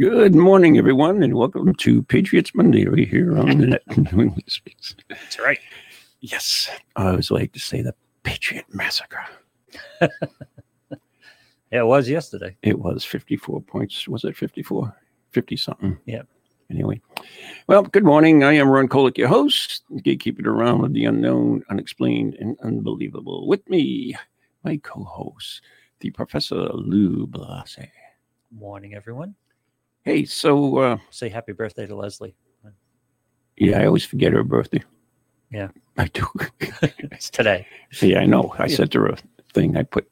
Good morning, everyone, and welcome to Patriots Monday right here on the net. That's right. yes, I always like to say the Patriot Massacre. Yeah, it was yesterday. It was 54 points. Was it 54? 50 something. Yep. Anyway, well, good morning. I am Ron Kolek, your host, gatekeeping around with the unknown, unexplained, and unbelievable. With me, my co host, the Professor Lou Blase. Morning, everyone. Hey, so, uh, Say happy birthday to Leslie. yeah, I always forget her birthday. Yeah. I do. It's today. yeah, I know. I Yeah. sent her a thing. I put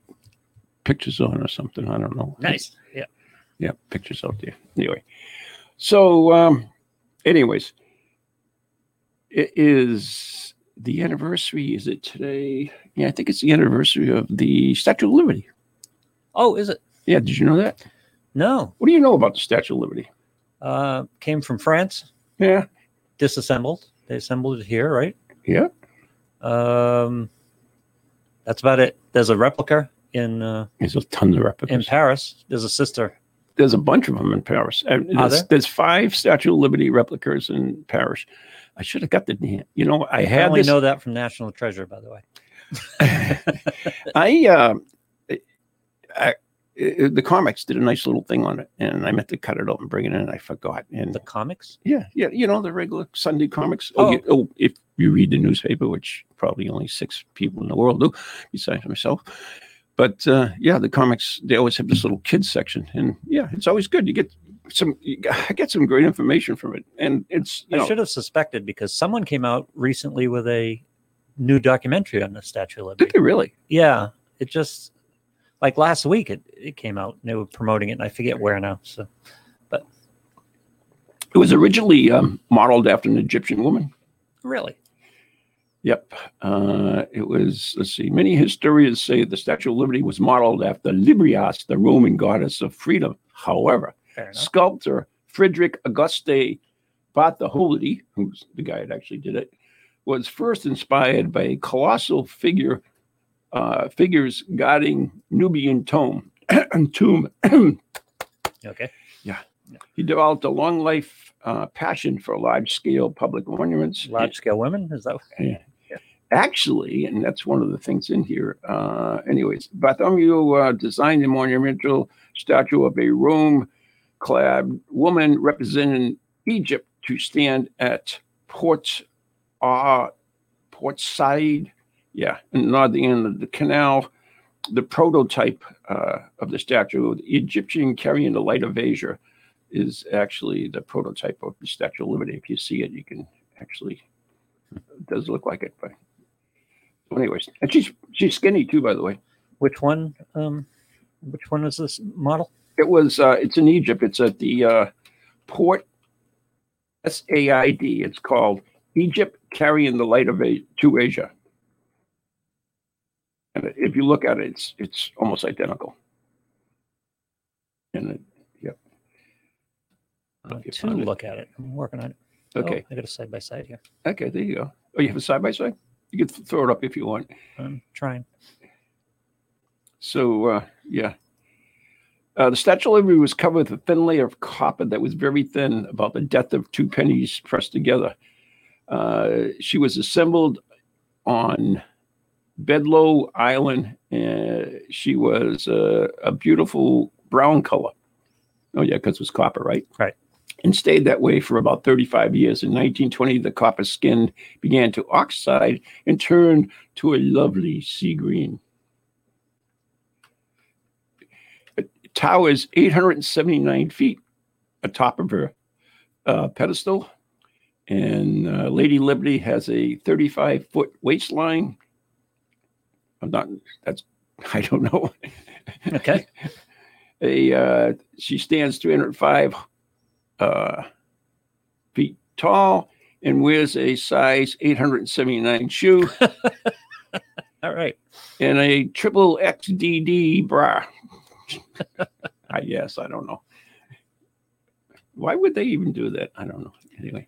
pictures on or something. I don't know. Nice. Yeah. yeah, pictures out there. Anyway, so um, anyways, it is the anniversary. Is it today? Yeah, I think it's the anniversary of the Statue of Liberty. Oh, is it? Yeah, did you know that? No. What do you know about the Statue of Liberty? Uh, came from France, Yeah, disassembled. They assembled it here, right? yeah. Um, that's about it. There's a replica in uh, There's a ton of replicas in. Paris. There's a sister. There's a bunch of them in Paris. And Are There's, there? there's five Statue of Liberty replicas in Paris. I should have got the. You know, I I had only this. know that from National Treasure, by the way. I, uh, I, I- the comics did a nice little thing on it, and I meant to cut it out and bring it in, and I forgot. And The comics. yeah, yeah, you know the regular Sunday comics. Oh, Oh. you, oh, if you read the newspaper, which probably only six people in the world do, besides myself. But uh, yeah, the comics they always have this little kids section, and yeah, it's always good. You get some, you, I get some great information from it, and it's you I know, should have suspected because someone came out recently with a new documentary on the Statue of did Liberty. they really? Yeah, it just like last week it, it came out and they were promoting it and I forget where now. So but It was originally um, modeled after an Egyptian woman. really, Yep. Uh, it was, let's see, many historians say the Statue of Liberty was modeled after Libertas, the Roman goddess of freedom. However, sculptor Frederick Auguste Bartholdi, who's the guy that actually did it, was first inspired by a colossal figure, uh, figures guarding Nubian tomb. tomb. Okay, Yeah. he developed a long life uh, passion for large scale public monuments. large scale women is that? Yeah. Actually, and that's one of the things in here. Uh, anyways, Bartholomew uh, designed a monumental statue of a Rome-clad woman representing Egypt to stand at Port, uh, Port Said, yeah, and not the end of the canal. The prototype uh, of the statue, the Egyptian carrying the light of Asia, is actually the prototype of the Statue of Liberty. If you see it, you can actually it does look like it, but so anyways, and she's she's skinny too, by the way. Which one? Um, which one is this model? It was uh, it's in Egypt. It's at the uh, port S A I D. It's called Egypt carrying the light of a to Asia. And if you look at it, it's it's almost identical. And it, yep. Uh, to it. look at it. I'm working on it. Okay. Oh, I got a side by side here. Okay. There you go. Oh, you have a side by side. You can throw it up if you want. I'm trying. So uh, yeah, uh, the Statue of Liberty was covered with a thin layer of copper that was very thin, about the depth of two pennies pressed together. Uh, she was assembled on Bedloe Island, and she was uh, a beautiful brown color. Oh yeah, because it was copper, right? Right. And stayed that way for about 35 years. In 1920, the copper skin began to oxide and turned to a lovely sea green. towers 879 feet atop of her uh, pedestal. And uh, Lady Liberty has a 35 foot waistline. I'm not, that's, I don't know. Okay. a, uh, she stands 305 uh, feet tall and wears a size 879 shoe All right. and a triple XDD bra. I guess I don't know. Why would they even do that? I don't know. Anyway,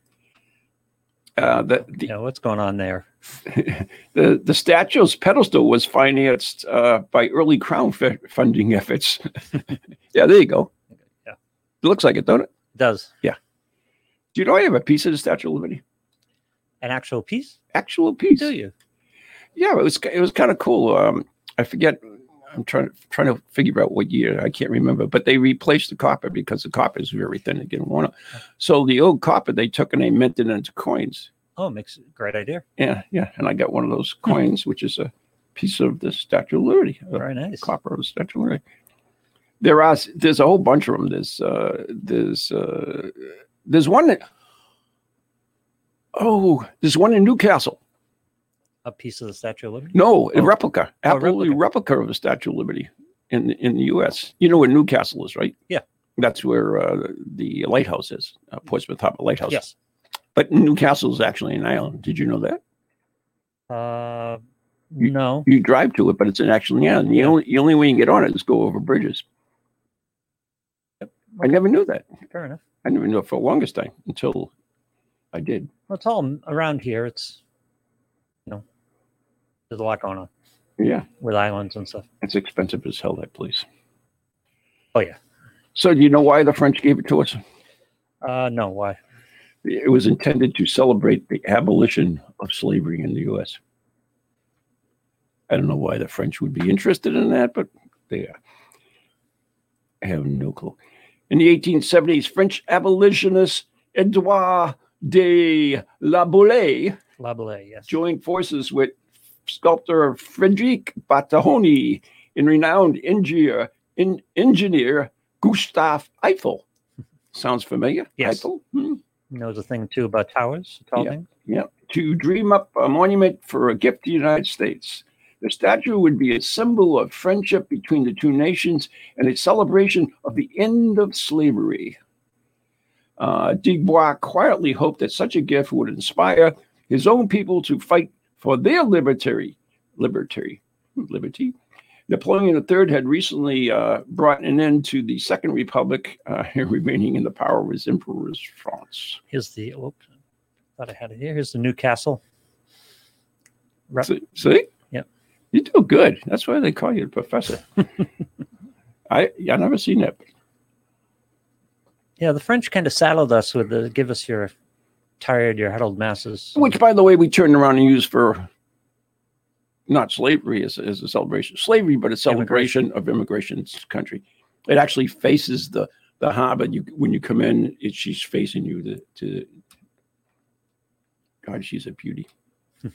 uh, the the, Yeah, what's going on there? The the statue's pedestal was financed uh, by early crown f- funding efforts. yeah, there you go. Yeah. It looks like it, don't it? It does Yeah. Do you know I have a piece of the Statue of Liberty? an actual piece? Actual piece. Do you? Yeah, it was it was kind of cool. Um, I forget. I'm trying to trying to figure out what year. I can't remember, but they replaced the copper because the copper is very thin and getting worn out. So the old copper they took and they minted into coins. Oh, makes a great idea. Yeah, yeah. And I got one of those coins, which is a piece of the Statue of Liberty, Very nice. copper of the Statue of Liberty. There are there's a whole bunch of them. There's uh, there's uh, there's one that oh there's one in Newcastle. A piece of the Statue of Liberty. No, a Oh. replica, Oh, absolutely replica. of the Statue of Liberty in in the U.S. You know where Newcastle is, right? Yeah. that's where uh, the lighthouse is, uh, Portsmouth Harbor Lighthouse. Yes. But Newcastle is actually an island. Did you know that? Uh, You- no. You drive to it, but it's an actual island. The only the only way you can get on it is go over bridges. Yep. I never knew that. Fair enough. I never knew it for the longest time until I did. Well, it's all around here. It's, you know, there's a lot going on Yeah, with islands and stuff. it's expensive as hell. That place. Oh yeah. So do you know why the French gave it to us? Uh, no. Why? It was intended to celebrate the abolition of slavery in the U.S. I don't know why the French would be interested in that, but they are. I have no clue. In the 1870s, French abolitionist Edouard de la Boulaye Laboulet. Yes. joined forces with sculptor Frederic Battahoni and renowned engineer, in, engineer Gustave Eiffel. Sounds familiar? Yes. Eiffel? Hmm. Knows a thing too about towers. Tall Yeah. things. Yeah, to dream up a monument for a gift to the United States. The statue would be a symbol of friendship between the two nations and a celebration of the end of slavery. Uh, Dubois quietly hoped that such a gift would inspire his own people to fight for their liberty. Liberty. Liberty. Napoleon III had recently uh, brought an end to the Second Republic, uh, remaining in the power of his emperor's France. Here's the. Whoops. Thought I had it here. Here's the Newcastle. Rep- See? see? Yep. You do good. That's why they call you the professor. I I never seen that. Yeah, the French kind of saddled us with the give us your tired, your huddled masses. Which, by the way, we turned around and used for not slavery as, as a celebration, slavery, but a celebration of immigration's country. It actually faces the the harbor. You when you come in, it, she's facing you to, to. God, she's a beauty.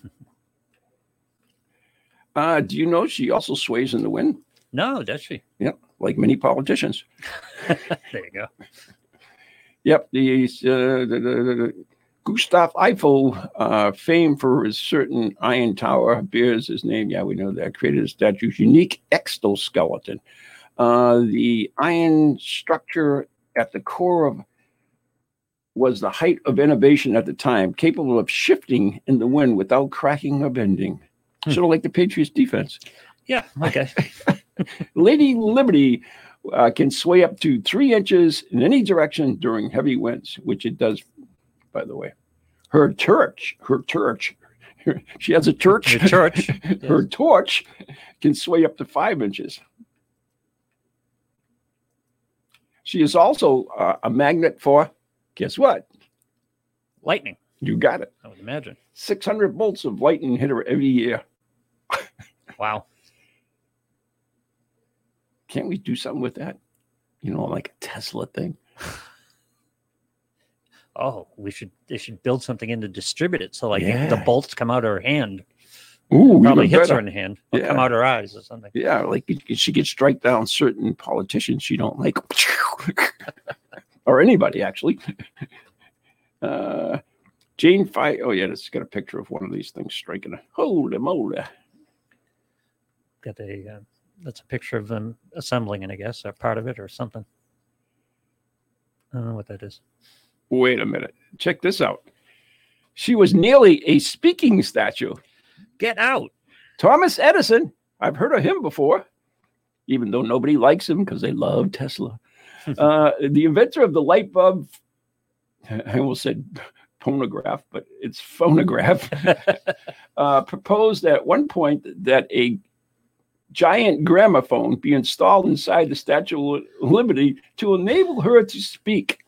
uh, do you know she also sways in the wind, No, does she? Yeah, like many politicians? there you go. Yep, the, uh, the, the, the Gustav Eiffel, uh, famed for his certain iron tower, bears his name. Yeah, we know that. Created a statue's unique exoskeleton. Uh, the iron structure at the core of was the height of innovation at the time, capable of shifting in the wind without cracking or bending. Hmm. Sort of like the Patriots defense. Yeah. Okay. Lady Liberty uh, can sway up to three inches in any direction during heavy winds, which it does, by the way. Her torch, her torch, she has a torch. Your church. her yes. torch can sway up to five inches. She is also uh, a magnet for, guess what? Lightning. You got it. I would imagine. 600 bolts of lightning hit her every year. Wow. Can't we do something with that? You know, like a Tesla thing. Oh, we should. They should build something in to distribute it. So like Yeah. the bolts come out of her hand. Ooh, Probably hits her in the hand. Or Yeah. come out her eyes or something. Yeah, like she could strike down certain politicians she don't like, or anybody actually. Uh, Jane Fight. Oh yeah, it's got a picture of one of these things striking. her. Holy moly! Got a. Uh, that's a picture of them assembling it, I guess, or part of it, or something. I don't know what that is. Wait a minute. Check this out. She was nearly a speaking statue. Get out. Thomas Edison, I've heard of him before, even though nobody likes him because they love Tesla. uh, the inventor of the light bulb, I almost said phonograph, but it's phonograph, uh, proposed at one point that a giant gramophone be installed inside the Statue of Liberty to enable her to speak.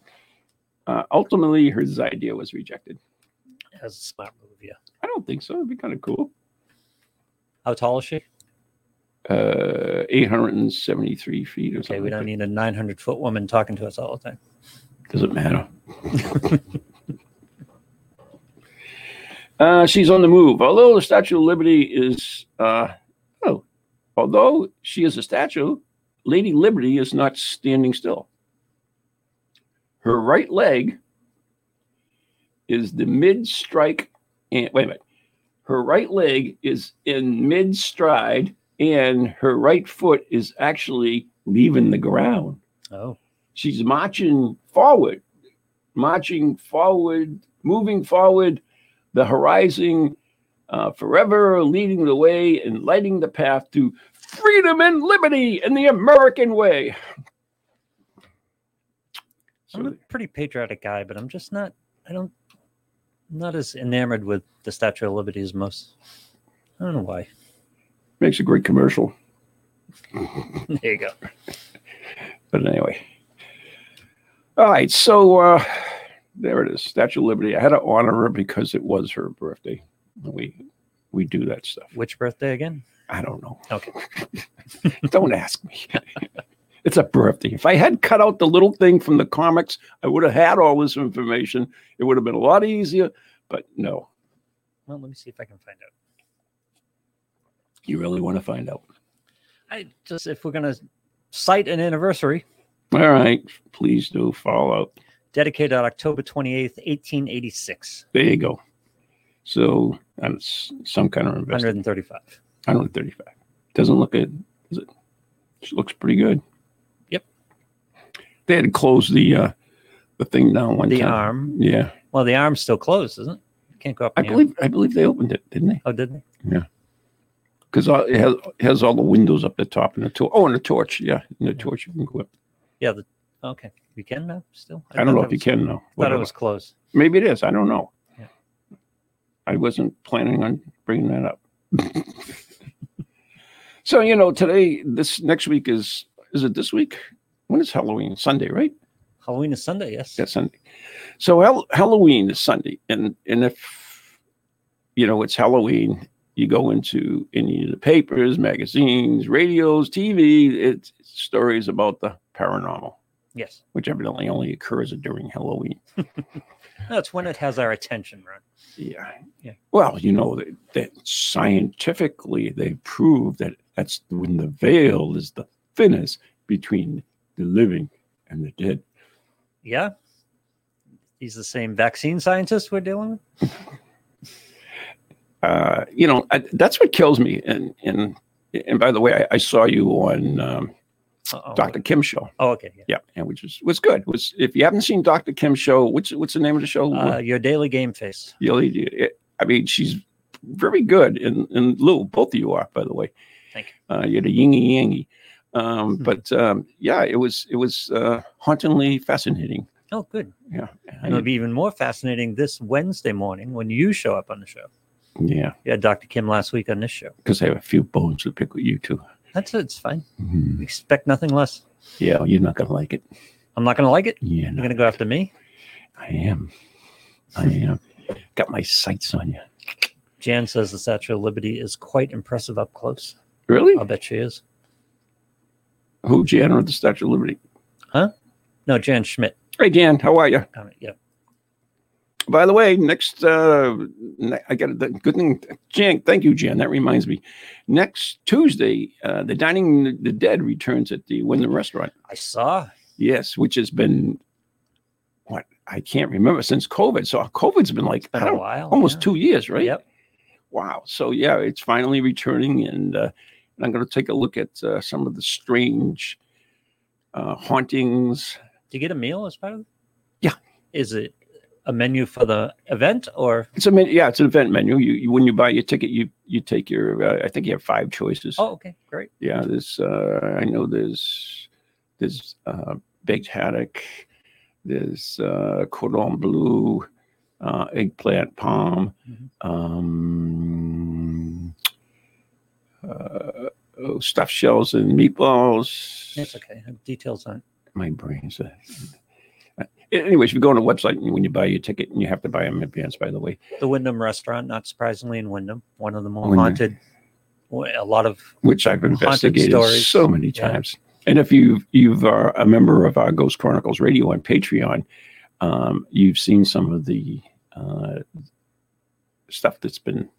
Uh, ultimately, his idea was rejected. That's a smart move, yeah. I don't think so. It'd be kind of cool. How tall is she? Uh, 873 feet or Okay, something. we don't need a 900 foot woman talking to us all the time. Doesn't matter. uh, she's on the move. Although the Statue of Liberty is, uh, oh, although she is a statue, Lady Liberty is not standing still. Her right leg is the mid strike. And wait a minute. Her right leg is in mid stride, and her right foot is actually leaving the ground Oh, she's marching forward, marching forward, moving forward, the horizon, uh, forever leading the way and lighting the path to freedom and liberty in the American way. I'm a pretty patriotic guy, but I'm just not, I don't, I'm not as enamored with the Statue of Liberty as most. I don't know why. makes a great commercial. there you go. But anyway. All right, so uh, there it is, Statue of Liberty. I had to honor her because it was her birthday. We we do that stuff. Which birthday again? I don't know. Okay. Don't ask me. It's a birthday. If I had cut out the little thing from the comics, I would have had all this information. It would have been a lot easier, but no. Well, let me see if I can find out. You really want to find out. I just, if we're going to cite an anniversary, All right. Please do follow dedicated on October 28th, 1886, There you go. So that's some kind of investment. 135. 135. Doesn't look good, does it? She looks pretty good. They had to close the uh the thing down one The time. arm. Yeah. Well, the arm's still closed, isn't it? You can't go up. I in the arm. believe I believe they opened it, didn't they? Oh, did they? Yeah. Because it has, it has all the windows up the top and the torch. Oh, and the torch. Yeah, and the torch you can go up. Yeah. The, okay. You can now still? I don't know if you can now. thought it was closed. Maybe it is. I don't know. Yeah. I wasn't planning on bringing that up. so you know, today, this next week is is it this week? When is Halloween? Sunday, right? Halloween is Sunday, yes. Yeah, Sunday. So Hal- Halloween is Sunday, and and if you know it's Halloween, you go into any of the papers, magazines, radios, TV. It's stories about the paranormal, Yes. which evidently only occurs during Halloween. That's when it has our attention, right? Yeah. Yeah. Well, you know that, that scientifically they prove that that's when the veil is the thinnest between the living and the dead. Yeah. He's the same vaccine scientist we're dealing with. uh, you know, I, that's what kills me. And and and by the way, I, I saw you on um, Uh-oh. Dr. Kim's show. Oh, okay. Yeah. Yeah, and which was was good. Was if you haven't seen Dr. Kim's show, what's what's the name of the show? Uh, your daily game face. You know, it- I mean, she's very good, and and Lou, both of you are, by the way. Thank you. Uh, you're the yingy yangy. Um, Hmm. but um, yeah, it was it was uh, hauntingly fascinating. Oh, good. Yeah, And it'll be even more fascinating this Wednesday morning when you show up on the show. yeah, had Dr. Kim last week on this show. because I have a few bones to pick with you too. That's it. It's fine. Mhm. Expect nothing less. Yeah, you're not gonna like it. I'm not going to like it. Yeah, You're no. going to go after me. I am. I am. Got my sights on you. Jan says the Statue of Liberty is quite impressive up close. Really? I'll bet she is. Who, Jan, or the Statue of Liberty? Huh? No, Jan Schmidt. Hey, Jan, how are you? Yeah. By the way, next, uh, I got the good thing. Jan, thank you, Jan. That reminds me. Next Tuesday, uh, the Dining the Dead returns at the Windham Restaurant. I saw. Yes, which has been what I can't remember since COVID. So COVID's been like Been a while. almost yeah. two years, right? Yep. Wow. So yeah, it's finally returning, and, uh, and I'm going to take a look at uh, some of the strange uh, hauntings. Do you get a meal as part of it? Yeah. Is it a menu for the event or? It's a men- yeah, it's an event menu. You, you when you buy your ticket, you you take your. Uh, I think you have five choices. Oh, okay, great. Yeah, there's. Uh, I know there's there's uh, baked haddock. There's uh, cordon bleu, uh, eggplant palm, Mhm. um, uh, oh, stuffed shells and meatballs. It's okay. Details on. it. My brain's. Uh, uh, anyways, you go on the website and when you buy your ticket, and you have to buy them in advance, by the way, The Windham Restaurant, not surprisingly, in Windham, one of the more Windham. haunted. A lot of which I've investigated stories. so many Yeah. times. And if you've you've are a member of our Ghost Chronicles Radio on Patreon, um, you've seen some of the uh, stuff that's been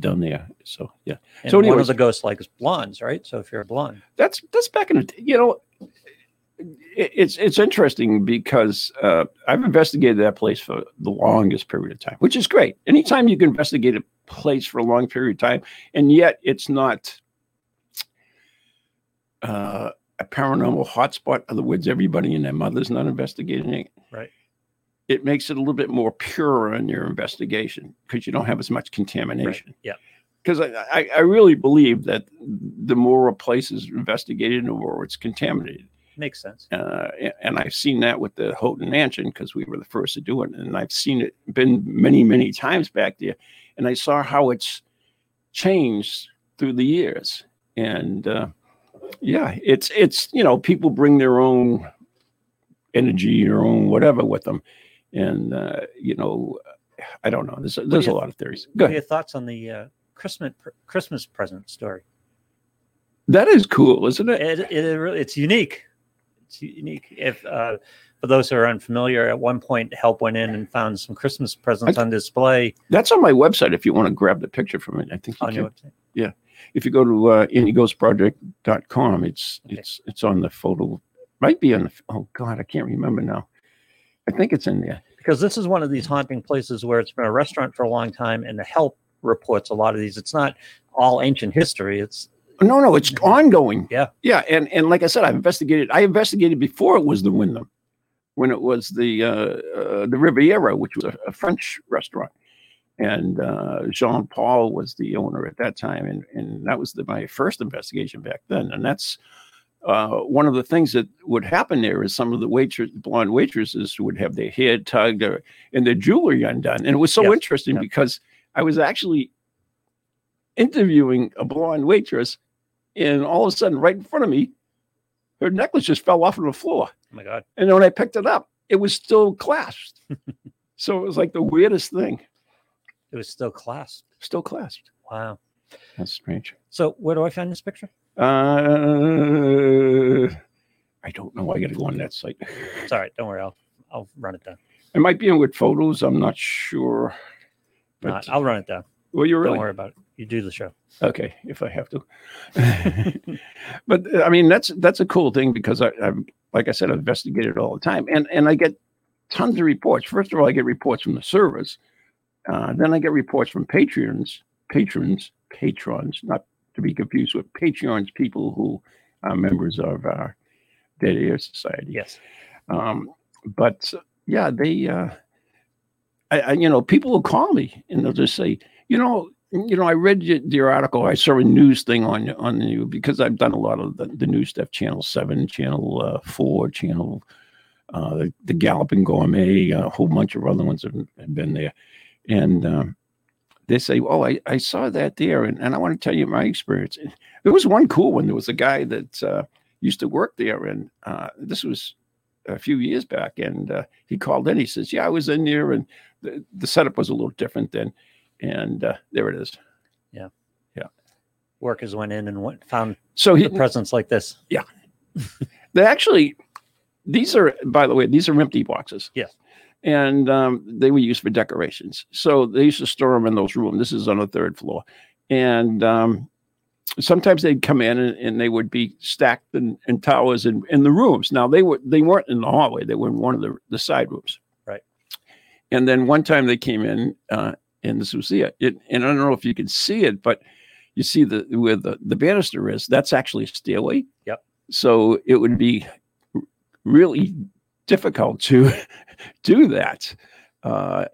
done there. So yeah, and So one anyways- of the ghosts likes blondes, right? So if you're a blonde, that's that's back in the you know. it- It's it's interesting because uh, I've investigated that place for the longest period of time, which is great. Anytime you can investigate a place for a long period of time, and yet it's not uh, a paranormal hotspot. In other words, everybody and their mother's not investigating it. Right. It makes it a little bit more pure in your investigation because you don't have as much contamination yeah, because I, I, I really believe that the more a place is investigated, the more it's contaminated. makes sense. Uh, and I've seen that with the Houghton Mansion because we were the first to do it, and I've seen it been many many times back there, and I saw how it's changed through the years. And uh, yeah, it's it's you know people bring their own energy, their own whatever with them, and uh, you know I don't know. There's there's a lot of theories. Go What ahead. your thoughts on the uh, Christmas Christmas present story? That is cool, isn't it? It, it, it really, it's unique. It's unique. If uh, for those who are unfamiliar, at one point, help went in and found some Christmas presents I- on display That's on my website if you want to grab the picture from it. I think you on can. your website. Yeah, If you go to uh, neghostproject.com, it's Okay. it's it's on the photo. Might be on the oh god, I can't remember now. I think it's in there. Because this is one of these haunting places where it's been a restaurant for a long time, and the help reports a lot of these. It's not all ancient history. It's No, no, it's ongoing. Yeah. yeah, and and like I said, I investigated. I investigated before it was the Windham, when it was the uh, uh, the Riviera, which was a, a French restaurant, and uh, Jean Paul was the owner at that time, and and that was the, my first investigation back then, and that's. Uh, one of the things that would happen there is some of the waitress, blonde waitresses would have their hair tugged or, and their jewelry undone. And it was so Yes. interesting Yeah. because I was actually interviewing a blonde waitress and all of a sudden, right in front of me, her necklace just fell off on the floor. oh my god, And when I picked it up, it was still clasped. so it was like the weirdest thing. it was still clasped. Still clasped. Wow. That's strange. So where do I find this picture? Uh, I don't know. Why I got to go on that site. It's all right. Don't worry. I'll I'll run it down. It might be in with photos. I'm not sure. But Not, I'll run it down. well, you're Don't worry about it. You do the show. okay if I have to. but uh, I mean, that's that's a cool thing because I, I've like I said, I've investigated all the time, and and I get tons of reports. First of all, I get reports from the servers. Uh, then I get reports from patrons, patrons, patrons, not to be confused with patrons, people who are members of our Dead Air Society. Yes. Um, but yeah, they, uh, I, I, you know, people will call me and they'll just say, you know, you know, I read your, your article. I saw a news thing on on you because I've done a lot of the, the new stuff. Channel Seven, Channel uh, Four, Channel uh, the, the Galloping Gourmet, a whole bunch of other ones have, have been there, and um, they say, "Oh, I, I saw that there," and, and I want to tell you my experience. There was one cool one. There was a guy that uh, used to work there, and uh, this was a few years back, and uh, he called in. He says, "Yeah, I was in there, and the, the setup was a little different then." And uh, there it is. Yeah, yeah. Workers went in and went, found So he, the presents like this. Yeah, they actually, these are, by the way, these are empty boxes. Yes. And um, they were used for decorations. So they used to store them in those rooms. This is on the third floor, and um, sometimes they'd come in and, and they would be stacked in, in towers in, in the rooms. Now they were they weren't in the hallway; they were in one of the the side rooms. Right. And then one time they came in, uh, and this was it. it. And I don't know if you can see it, but you see the where the, the banister is. That's actually a stairway. Yep. So it would be really difficult to do that. Uh,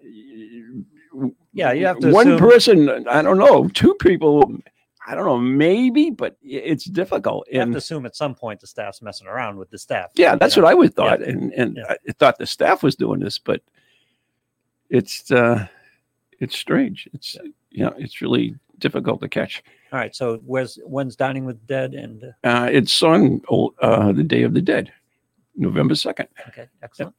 Yeah, you have to one assume- person. I don't know. Two people. I don't know. Maybe, but it's difficult. You have to assume at some point the staff's messing around with the staff. yeah, that's know? what I would thought, and and Yeah. I thought the staff was doing this, but it's uh, it's strange. It's you know, it's really difficult to catch. All right. So where's when's dining with dead and uh, it's on old, uh, the Day of the Dead, November second. okay, excellent.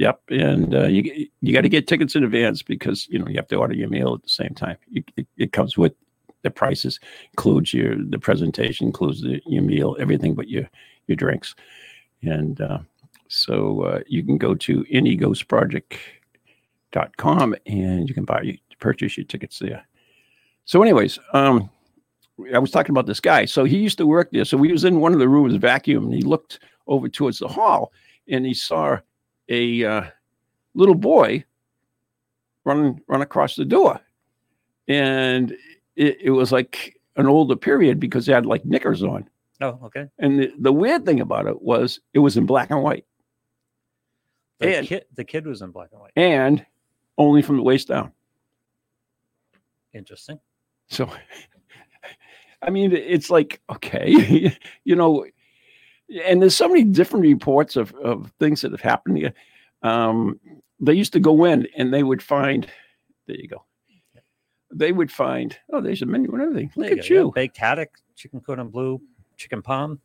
Yep, and uh, you you got to get tickets in advance because you know you have to order your meal at the same time. You, it, it comes with the prices, includes your the presentation, includes the, your meal, everything but your your drinks, and uh, so uh, you can go to neghostproject.com and you can buy purchase your tickets there. So, anyways, um, I was talking about this guy. So he used to work there. So we was in one of the rooms, vacuum, and he looked over towards the hall, and he saw a uh, little boy run run across the door, and it, it was like an older period because he had like knickers on. Oh, okay. And the, the weird thing about it was it was in black and white, The And- kid the kid was in black and white. and only from the waist down. Interesting. So, I mean, it's like okay, you know, and there's so many different reports of of things that have happened here. Um, they used to go in and they would find. There you go. They would find. Oh, there's a menu and everything. Look There at. Yeah, you. baked haddock, chicken cordon bleu, chicken palm,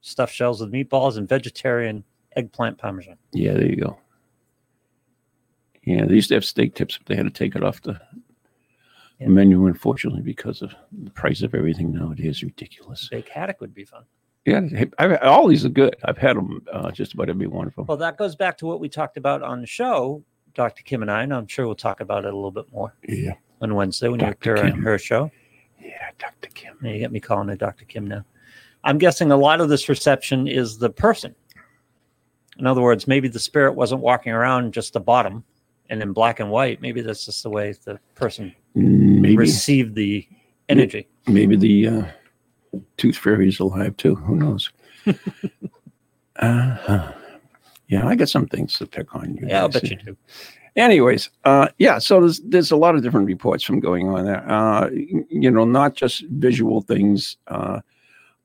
stuffed shells with meatballs, and vegetarian eggplant parmesan. Yeah, there you go. Yeah, they used to have steak tips, but they had to take it off the Yeah. menu, unfortunately, because of the price of everything nowadays is ridiculous. Baked haddock would be fun. Yeah, I've, all these are good. I've had them, uh, just about every one of them. Well, that goes back to what we talked about on the show, Dr. Kim and I, and I'm sure we'll talk about it a little bit more Yeah, on Wednesday when you Dr. appear on her show. yeah, Dr. Kim. You get me calling her Dr. Kim now. I'm guessing a lot of this reception is the person. In other words, maybe the spirit wasn't walking around just the bottom and in black and white. Maybe that's just the way the person Maybe, received the energy. maybe the uh, tooth fairy is alive too. Who knows? uh, yeah, I got some things to pick on you. Yeah, I'll bet you do. anyways uh yeah so there's there's a lot of different reports from going on there uh you know not just visual things uh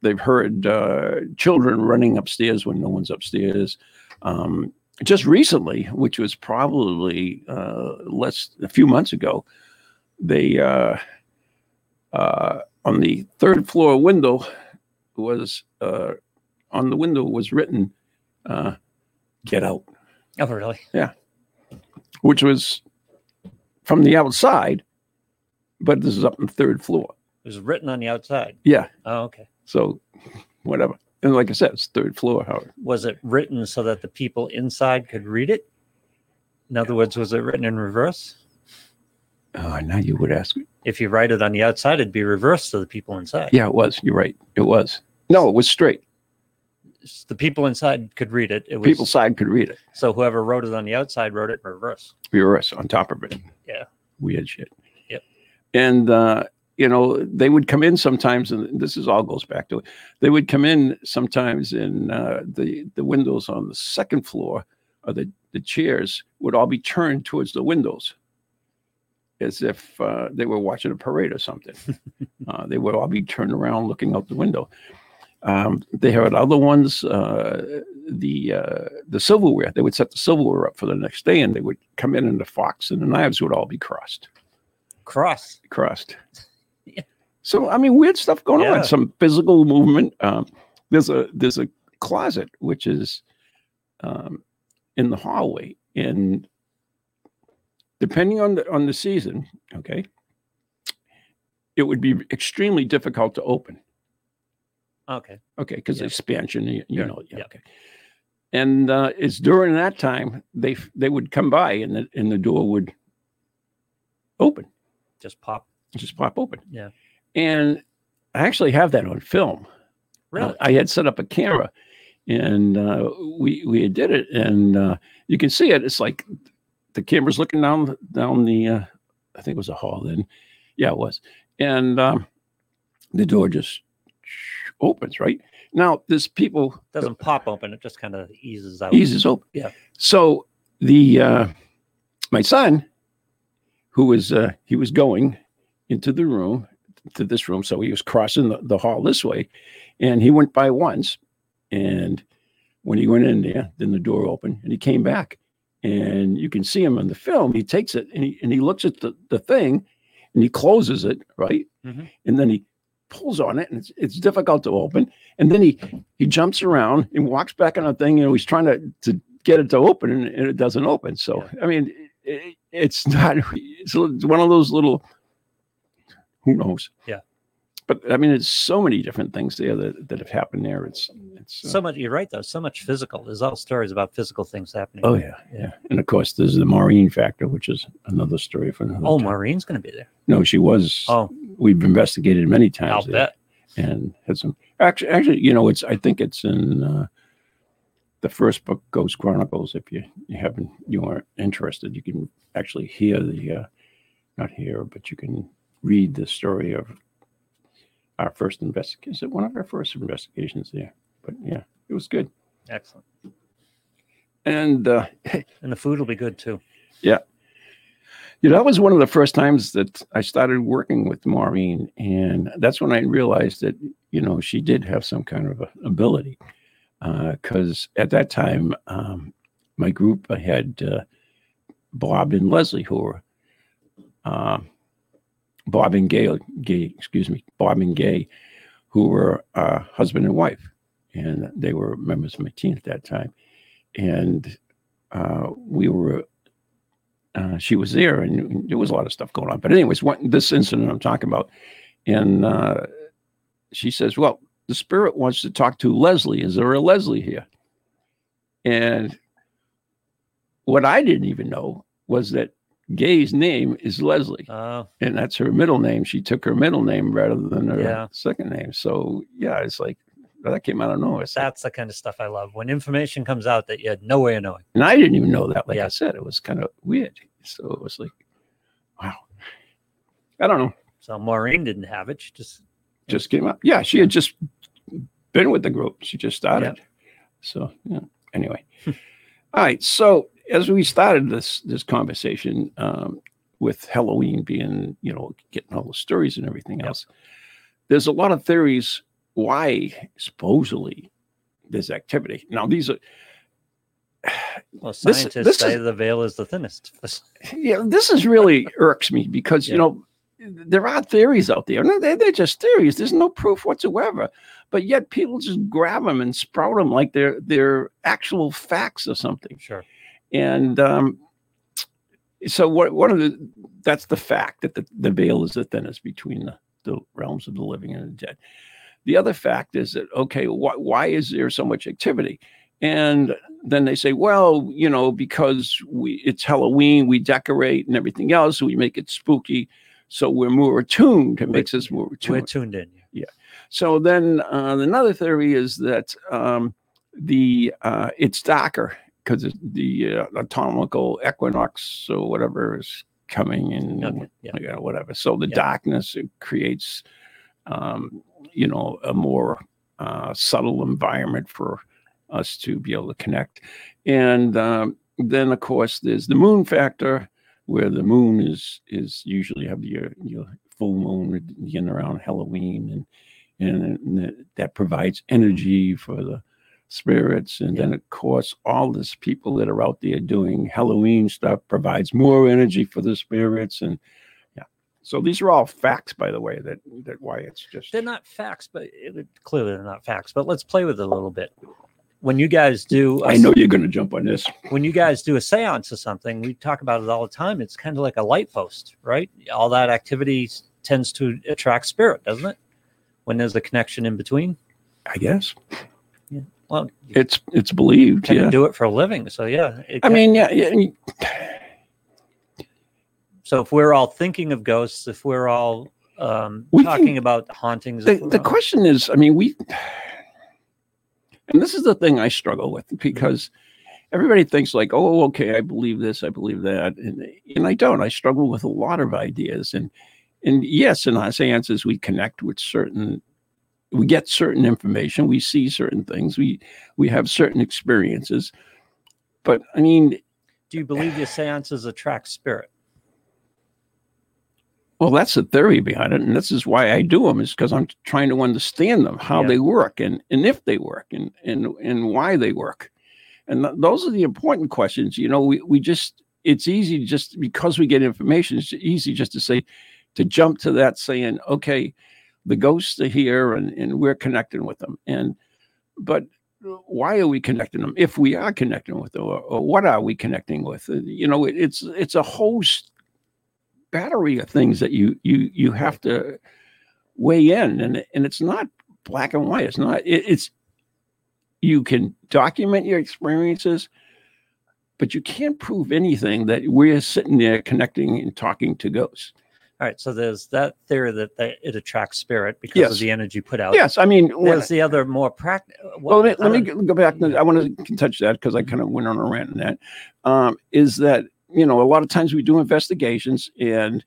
they've heard uh children running upstairs when no one's upstairs um just recently which was probably uh less a few months ago they uh uh on the third floor window was uh on the window was written uh get out Oh, really? Yeah, which was from the outside, but this is up on the third floor. It was written on the outside. Yeah. Oh, okay. So whatever. And like I said, it's third floor, Howard. Was it written so that the people inside could read it? In other words, was it written in reverse? Oh, now you would ask. Me. If you write it on the outside, it'd be reversed to the people inside. Yeah, it was. You're right. It was. No, it was straight. The people inside could read it. It was People side could read it. so whoever wrote it on the outside wrote it in reverse. Reverse on top of it. Yeah. Weird shit. Yep. And uh, you know, they would come in sometimes, and this is all goes back to it. They would come in sometimes in uh, the the windows on the second floor, or the the chairs would all be turned towards the windows, as if uh, they were watching a parade or something. uh, they would all be turned around, looking out the window. Um, they had other ones. Uh, the uh, the silverware. They would set the silverware up for the next day, and they would come in, and the fox and the knives would all be crossed Cross. crossed. Yeah. So I mean, weird stuff going Yeah. on. Some physical movement. Um, there's a there's a closet which is um, in the hallway, and depending on the on the season, okay, it would be extremely difficult to open. Okay. Okay, because Yeah. expansion, you, you Sure. know, yeah, Yeah. okay. And uh, it's during that time they they would come by and the and the door would open Just pop. just pop open. Yeah. And I actually have that on film. Really? Uh, I had set up a camera and uh, we we did it and uh, you can see it. It's like the camera's looking down down the uh, I think it was a hall then. Yeah, it was. And um, the door just opens, right? Now there's people Doesn't pop open. It just kind of eases out. eases open. Yeah. So the uh, my son, who was uh, he was going into the room to this room, so he was crossing the, the hall this way, and he went by once, and when he went in there, then the door opened, and he came back, and you can see him on the film. He takes it and he and he looks at the the thing, and he closes it right, Mhm. and then he pulls on it, and it's it's difficult to open, and then he he jumps around and walks back on the thing. You know, he's trying to to get it to open, and, and it doesn't open. So I mean, it, it's not. It's one of those little. Who knows? Yeah. But I mean, it's so many different things there that, that have happened there. It's it's uh, So much. You're right, though. So much physical. There's all stories about physical things happening. Oh yeah, yeah. And of course, there's the Maureen factor, which is another story for another. Oh, time. Maureen's going to be there. No, she was. Oh, We've investigated many times. I'll there bet. and had some. Actually, actually, you know, it's. I think it's in uh, the first book, Ghost Chronicles. If you you haven't you aren't interested, you can actually hear the, uh, not hear, but you can read the story of our first investigation. Is it one of our first investigations there? But yeah, it was good. Excellent. And uh, And the food will be good too. Yeah. You know, that was one of the first times that I started working with Maureen, and that's when I realized that you know she did have some kind of a ability. Because at that time, um, my group I had uh, Bob and Leslie, who were um Bob and Gay, Gay, excuse me, Bob and Gay, who were uh, husband and wife, and they were members of my team at that time, and uh, we were uh, she was there and there was a lot of stuff going on. But anyways, one, this incident I'm talking about, and uh, she says, "Well, the spirit wants to talk to Leslie. Is there a Leslie here?" And what I didn't even know was that Gay's name is Leslie, Oh, and that's her middle name. She took her middle name rather than her Yeah. second name. So yeah, it's like that came out of nowhere. It's like- that's the kind of stuff I love. When information comes out that you had no way of knowing. and I didn't even know that. Like Yeah. I said, it was kind of weird. So it was like, wow. I don't know. So Maureen didn't have it. She just just came up. Yeah, she had just been with the group. She just started. So yeah. Anyway, all right. So as we started this this conversation um, with Halloween being, you know, getting all the stories and everything Yep. else, there's a lot of theories why supposedly there's activity. Now these are. well, This- scientists this say is- the veil is the thinnest. yeah, this is really irks me because Yeah. you know there are theories out there. No, they're, they're just theories. There's no proof whatsoever. But yet people just grab them and sprout them like they're they're actual facts or something. Sure. And um, so what? One of the that's the fact that the, the veil is the thinnest between the, the realms of the living and the dead. The other fact is that okay, why, why is there so much activity? And then they say, well, you know, because we it's Halloween, we decorate and everything else, we make it spooky, so we're more attuned. It makes us more We're attuned. tuned in. Yeah. So then uh, another theory is that um, the uh, it's darker because the uh, autumnal equinox or whatever is coming and Okay. Yeah. you know, whatever. So the Yeah. darkness it creates, um, you know, a more uh, subtle environment for us to be able to connect. And um, then, of course, there's the moon factor, where the moon is is usually have your your full moon around Halloween, and and that provides energy for the spirits. And then, of course, all these people that are out there doing Halloween stuff provides more energy for the spirits. And yeah, so these are all facts, by the way. That that why it's just They're not facts, but it, clearly they're not facts. But let's play with it a little bit. When you guys do, a I know you're going to jump on this. when you guys do a seance or something, we talk about it all the time. It's kind of like a light post, right? All that activity tends to attract spirit, doesn't it? When there's a connection in between. I guess Well, it's it's believed. Yeah. do it for a living. So yeah. I can- mean, yeah, yeah. so if we're all thinking of ghosts, if we're all um, We can- talking about hauntings, the, the question is i mean we and this is the thing i struggle with because everybody thinks like oh okay i believe this i believe that and, and i don't i struggle with a lot of ideas and and yes in our seances we connect with certain we get certain information we see certain things we we have certain experiences but i mean Do you believe your seances attract spirit? Well, that's the theory behind it, and this is why I do them. Is because I'm trying to understand them, how Yeah. they work, and and if they work, and and and why they work, and th- those are the important questions. You know, we we just it's easy just because we get information. It's easy just to say to jump to that, saying, okay, the ghosts are here, and and we're connecting with them, and but why are we connecting them? If we are connecting with them or, or what are we connecting with? Uh, you know it, it's it's a host battery of things that you you you have to weigh in. And and it's not black and white. It's not it, it's you can document your experiences but you can't prove anything that we're sitting there connecting and talking to ghosts All right, so there's that theory that they, it attracts spirit because Yes. of the energy put out. yes i mean There's the other more practical. well, let, let me go back. to- I want to touch that because I kind of went on a rant on that. Um, is that you know a lot of times we do investigations and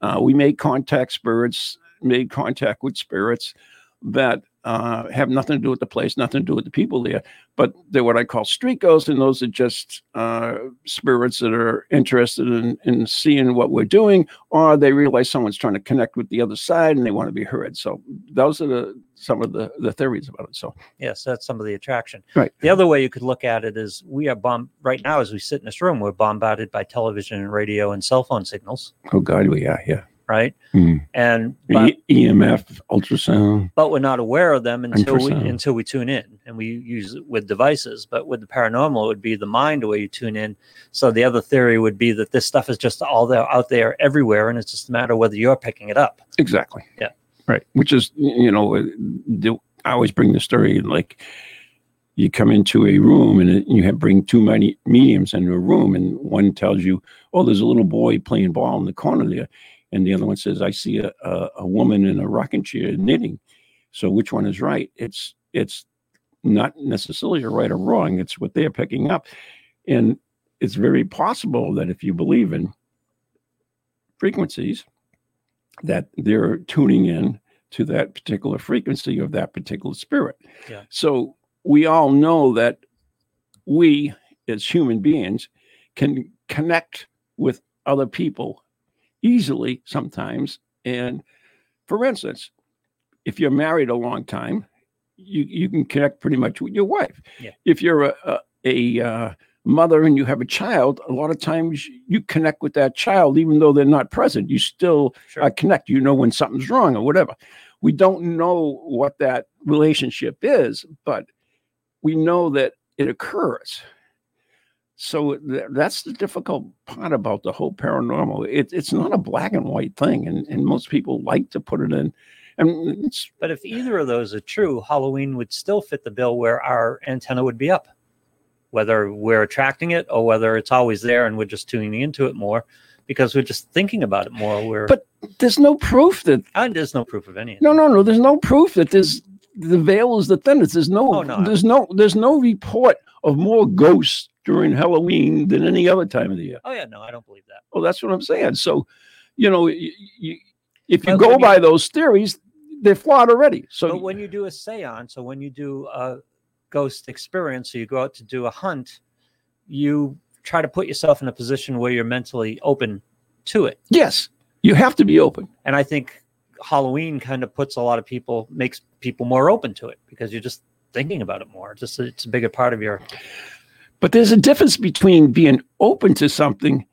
uh, we make contact spirits, made contact with spirits that uh, have nothing to do with the place, nothing to do with the people there, but they're what I call street ghosts, and those are just uh, spirits that are interested in, in seeing what we're doing, or they realize someone's trying to connect with the other side and they want to be heard. So those are the some of the the theories about it. So. Yes, that's some of the attraction. Right. The other way you could look at it is we are bomb right now as we sit in this room, we're bombarded by television and radio and cell phone signals, Oh God, we are, yeah. Right? Hmm. And but, E- EMF, ultrasound. but we're not aware of them until we until we tune in and we use it with devices. But with the paranormal, it would be the mind where you tune in. So the other theory would be that this stuff is just all there out there everywhere, and it's just a matter of whether you're picking it up. Exactly. Yeah. Right. Which is, you know, uh, the, I always bring the story like you come into a room and it- you have bring too many mediums into a room, and one tells you, "Oh, there's a little boy playing ball in the corner there," and the other one says, "I see a, a, a woman in a rocking chair knitting." So which one is right? It's it's not necessarily a right or wrong. It's what they're picking up, and it's very possible that if you believe in frequencies, that they're tuning in to that particular frequency of that particular spirit. Yeah. So we all know that we as human beings can connect with other people easily sometimes. And for instance, if you're married a long time, you, you can connect pretty much with your wife. Yeah. If you're a, a, a uh, mother and you have a child, a lot of times you connect with that child, even though they're not present. You still Sure. uh, connect. You know when something's wrong or whatever. We don't know what that relationship is, but we know that it occurs. So th- that's the difficult part about the whole paranormal. It, it's not a black and white thing, and, and most people like to put it in. And But if either of those are true, Halloween would still fit the bill where our antenna would be up, whether we're attracting it or whether it's always there and we're just tuning into it more because we're just thinking about it more. We're But- there's no proof that and there's no proof of any. no, no, no. There's no proof that there's the veil is the thinnest. There's no, Oh, no. there's no, there's no report of more ghosts during Halloween than any other time of the year. Oh yeah, no, I don't believe that. Well, that's what I'm saying. So, you know, you, you, if you But go you- by those theories, they're flawed already. So, when you do a seance or when you do a ghost experience or you go out to do a hunt, you try to put yourself in a position where you're mentally open to it. yes, you have to be open. And I think Halloween kind of puts a lot of people, makes people more open to it because you're just thinking about it more. Just it's a bigger part of your But there's a difference between being open to something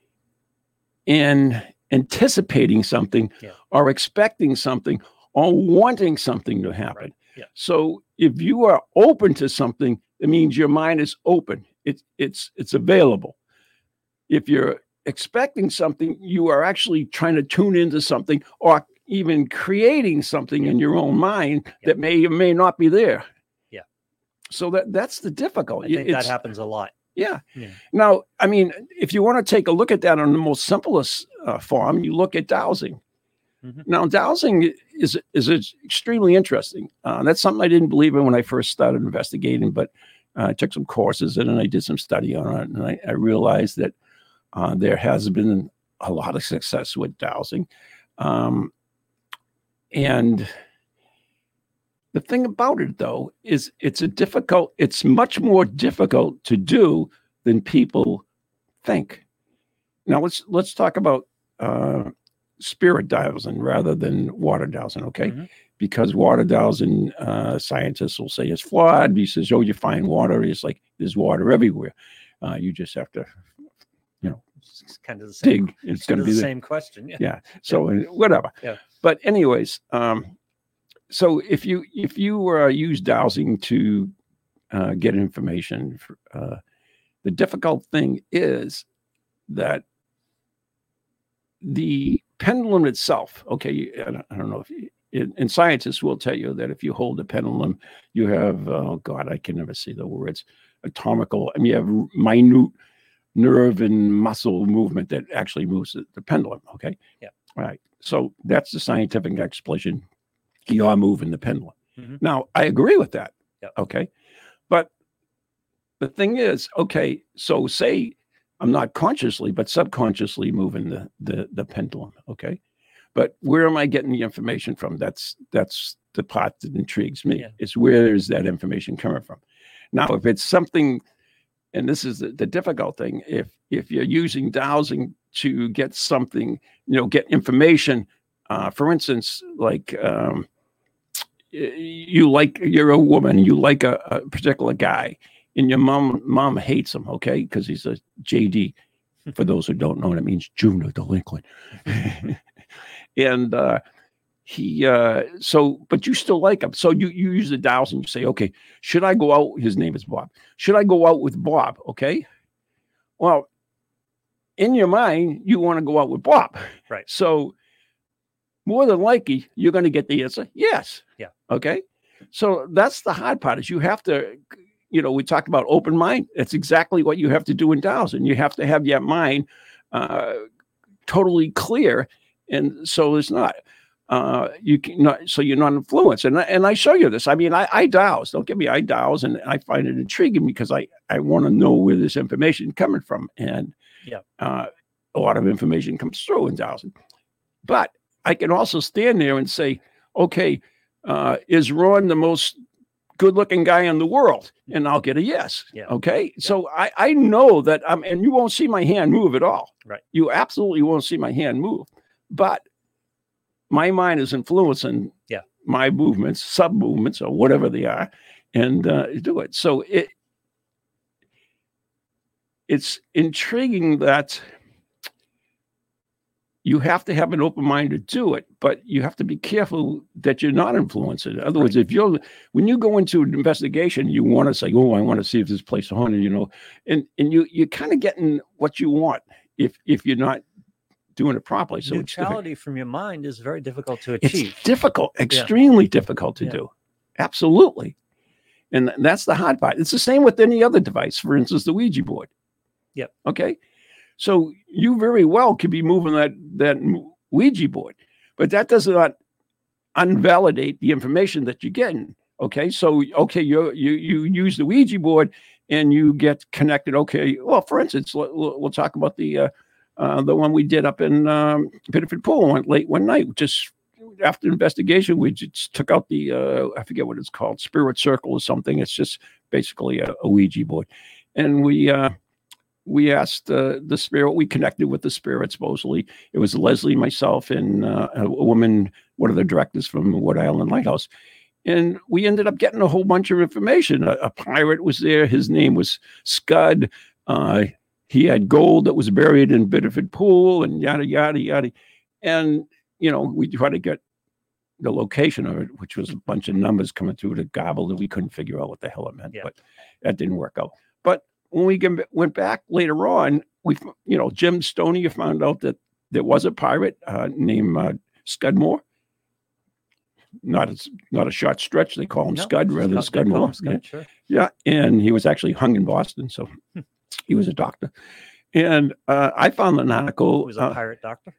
and anticipating something Yeah. or expecting something or wanting something to happen. Right. Yeah. So if you are open to something, it means your mind is open. It's it's it's available. If you're expecting something, you are actually trying to tune into something or even creating something in your own mind Yeah. that may or may not be there. Yeah. So that that's the I difficulty. think It's- that happens a lot. Yeah. Yeah. Now, I mean, if you want to take a look at that on the most simplest uh, form, you look at dowsing. Mhm. Now, dowsing is is extremely interesting. Uh, that's something I didn't believe in when I first started investigating, but uh, I took some courses and I did some study on it, and I, I realized that uh, there has been a lot of success with dowsing. Um, and the thing about it, though, is it's a difficult. It's much more difficult to do than people think. Now let's let's talk about uh, spirit dowsing rather than water dowsing, okay? Mhm. Because water dowsing, uh, scientists will say it's flawed. He says, "Oh, you find water." It's like there's water everywhere. Uh, you just have to you know, It's kind of the same. dig. It's going to be the same question. Yeah. yeah so uh, whatever Yeah. but anyways um so if you if you uh, use dowsing to uh, get information for, uh, the difficult thing is that the pendulum itself okay i don't, I don't know if you, and and scientists will tell you that if you hold a pendulum you have oh god i can never say the words atomical i mean you have minute nerve and muscle movement that actually moves the, the pendulum. Okay. Yeah. All right. So that's the scientific explanation. You are moving the pendulum. Mhm. Now, I agree with that. Yeah. Okay. But the thing is, okay, so say I'm not consciously, but subconsciously moving the the, the pendulum. Okay. But where am I getting the information from? That's that's the part that intrigues me. Yeah. Is where is that information coming from? Now, if it's something and this is the, the difficult thing if if you're using dowsing to get something you know get information uh, for instance like um, you like you're a woman you like a, a particular guy and your mom mom hates him okay because he's a jd for those who don't know what it means junior delinquent and uh he uh so but you still like him so you you use the dials and you say okay should i go out his name is bob should I go out with Bob? Okay. Well, in your mind, you want to go out with Bob. Right. So, more than likely, you're going to get the answer yes. Yeah. Okay. So, that's the hard part is you have to, you know, we talked about open mind. That's exactly what you have to do in dowsing. You have to have your mind uh, totally clear. And so it's not uh, you can not so you're not influenced. And I, and I show you this. I mean, I, I douse. Don't get me. I douse, and I find it intriguing because I I want to know where this information coming from, and Yeah. uh, a lot of information comes through in dowsing. But I can also stand there and say, okay, uh, is Ron the most good-looking guy in the world? And I'll get a yes. Yeah. Okay. So I I know that I'm, and you won't see my hand move at all. Right. You absolutely won't see my hand move, but my mind is influencing Yeah. my movements, sub movements, or whatever they are, and uh, do it. So it it's intriguing that you have to have an open mind to do it, but you have to be careful that you're not influencing. In other words, if you're when you go into an investigation, you want to say, "Oh, I want to see if this place is haunted," you know, and and you you're kind of getting what you want if if you're not doing it properly. So. Neutrality from your mind is very difficult to achieve. It's difficult, extremely difficult to Yeah. do. Absolutely. And that's the hard part. It's the same with any other device, for instance, the Ouija board. Yep. Okay. So you very well could be moving that that Ouija board, but that does not unvalidate the information that you're getting. Okay. So okay, you you you use the Ouija board and you get connected. Okay. Well, for instance, we'll, we'll talk about the uh, uh, the one we did up in um, Biddeford Pool one late one night, just after investigation, we just took out the uh, I forget what it's called, Spirit Circle or something. It's just basically a, a Ouija board, and we uh, we asked uh, the spirit. We connected with the spirit. Supposedly, it was Leslie, myself, and uh, a, woman, one of the directors from Wood Island Lighthouse. And we ended up getting a whole bunch of information. A, a pirate was there. His name was Scud. Uh, he had gold that was buried in Biddeford Pool, and yada yada yada. And you know, we tried to get the location of it, which was a bunch of numbers coming through the gobble that we couldn't figure out what the hell it meant. Yeah. But that didn't work out. When we went back later on, we, you know, Jim Stoney found out that there was a pirate uh, named uh, Scudmore. Not a, not a short stretch. They call him No, Scud rather than Scud- they call him Scudmore. Yeah. Sure. Yeah, and he was actually hung in Boston, so Hmm. he was a doctor. And uh, I found an article. He was a uh, pirate doctor.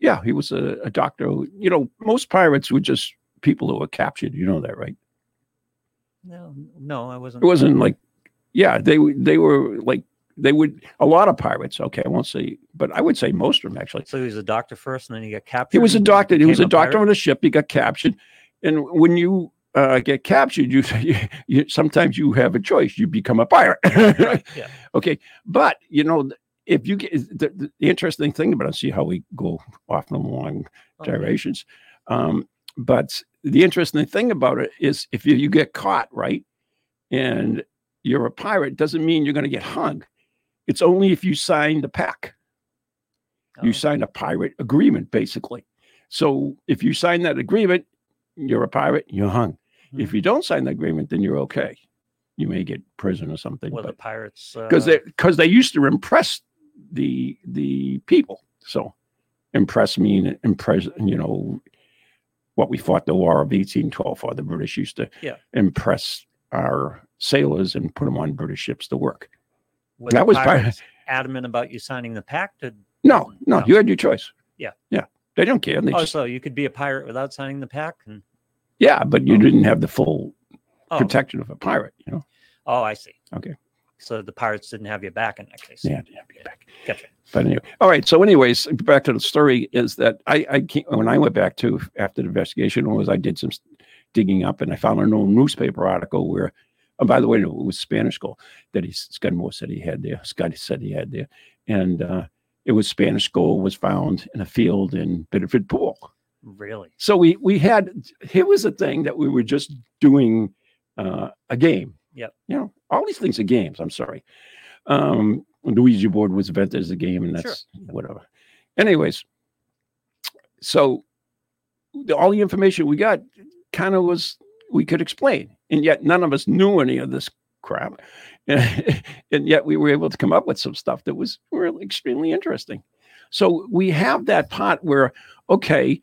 yeah, he was a, a doctor. who- You know, most pirates were just people who were captured. You know that, right? No, no, I wasn't. It wasn't like, yeah, they they were like they would a lot of pirates. Okay, I won't say, but I would say most of them actually. So he was a doctor first, and then he got captured. He was a doctor. He was a doctor pirate? on a ship. He got captured, and when you uh, get captured, you, you, you sometimes you have a choice. You become a pirate. Yeah. Okay, but you know, if you get the, the, interesting thing about it, see how we go off and along Okay. Um, but the interesting thing about it is if you, you get caught, right, and you're a pirate, doesn't mean you're going to get hung. It's only if you sign the pact. You sign a pirate agreement, basically. So if you sign that agreement, you're a pirate, you're hung. If Hmm. you don't sign the agreement, then you're okay. You may get prison or something. Well, the but pirates. because uh, they because they used to impress the the people. So impress mean impress you know what we fought the war of 1812 for. The British used to Yeah. impress our sailors and put them on British ships to work. were that was part- adamant about you signing the pact. Or, No, no, No. you had your choice. Yeah. yeah, they don't care. They oh, just, so you could be a pirate without signing the pact. And, yeah, but you Oh. didn't have the full oh, protection of a pirate. You know. oh, I see. Okay. So the pirates didn't have your back in that case. Yeah, yeah, yeah. back. Gotcha. But anyway, all right. So, anyways, back to the story is that I, I came, when I went back to after the investigation was I did some digging up and I found an old newspaper article where, oh, by the way, it was Spanish school that he Scudmore said he had there. Scott said he had there, and uh, it was Spanish gold was found in a field in Biddeford Pool. Really? So we we had here was a thing that we were just doing uh, a game. Yep. You know, all these things are games. I'm sorry. Um, the Ouija board was invented as a game, and Sure. that's whatever. Anyways, so the, all the information we got kind of was we could explain, and yet none of us knew any of this crap, and yet we were able to come up with some stuff that was really extremely interesting. So we have that pot where, okay,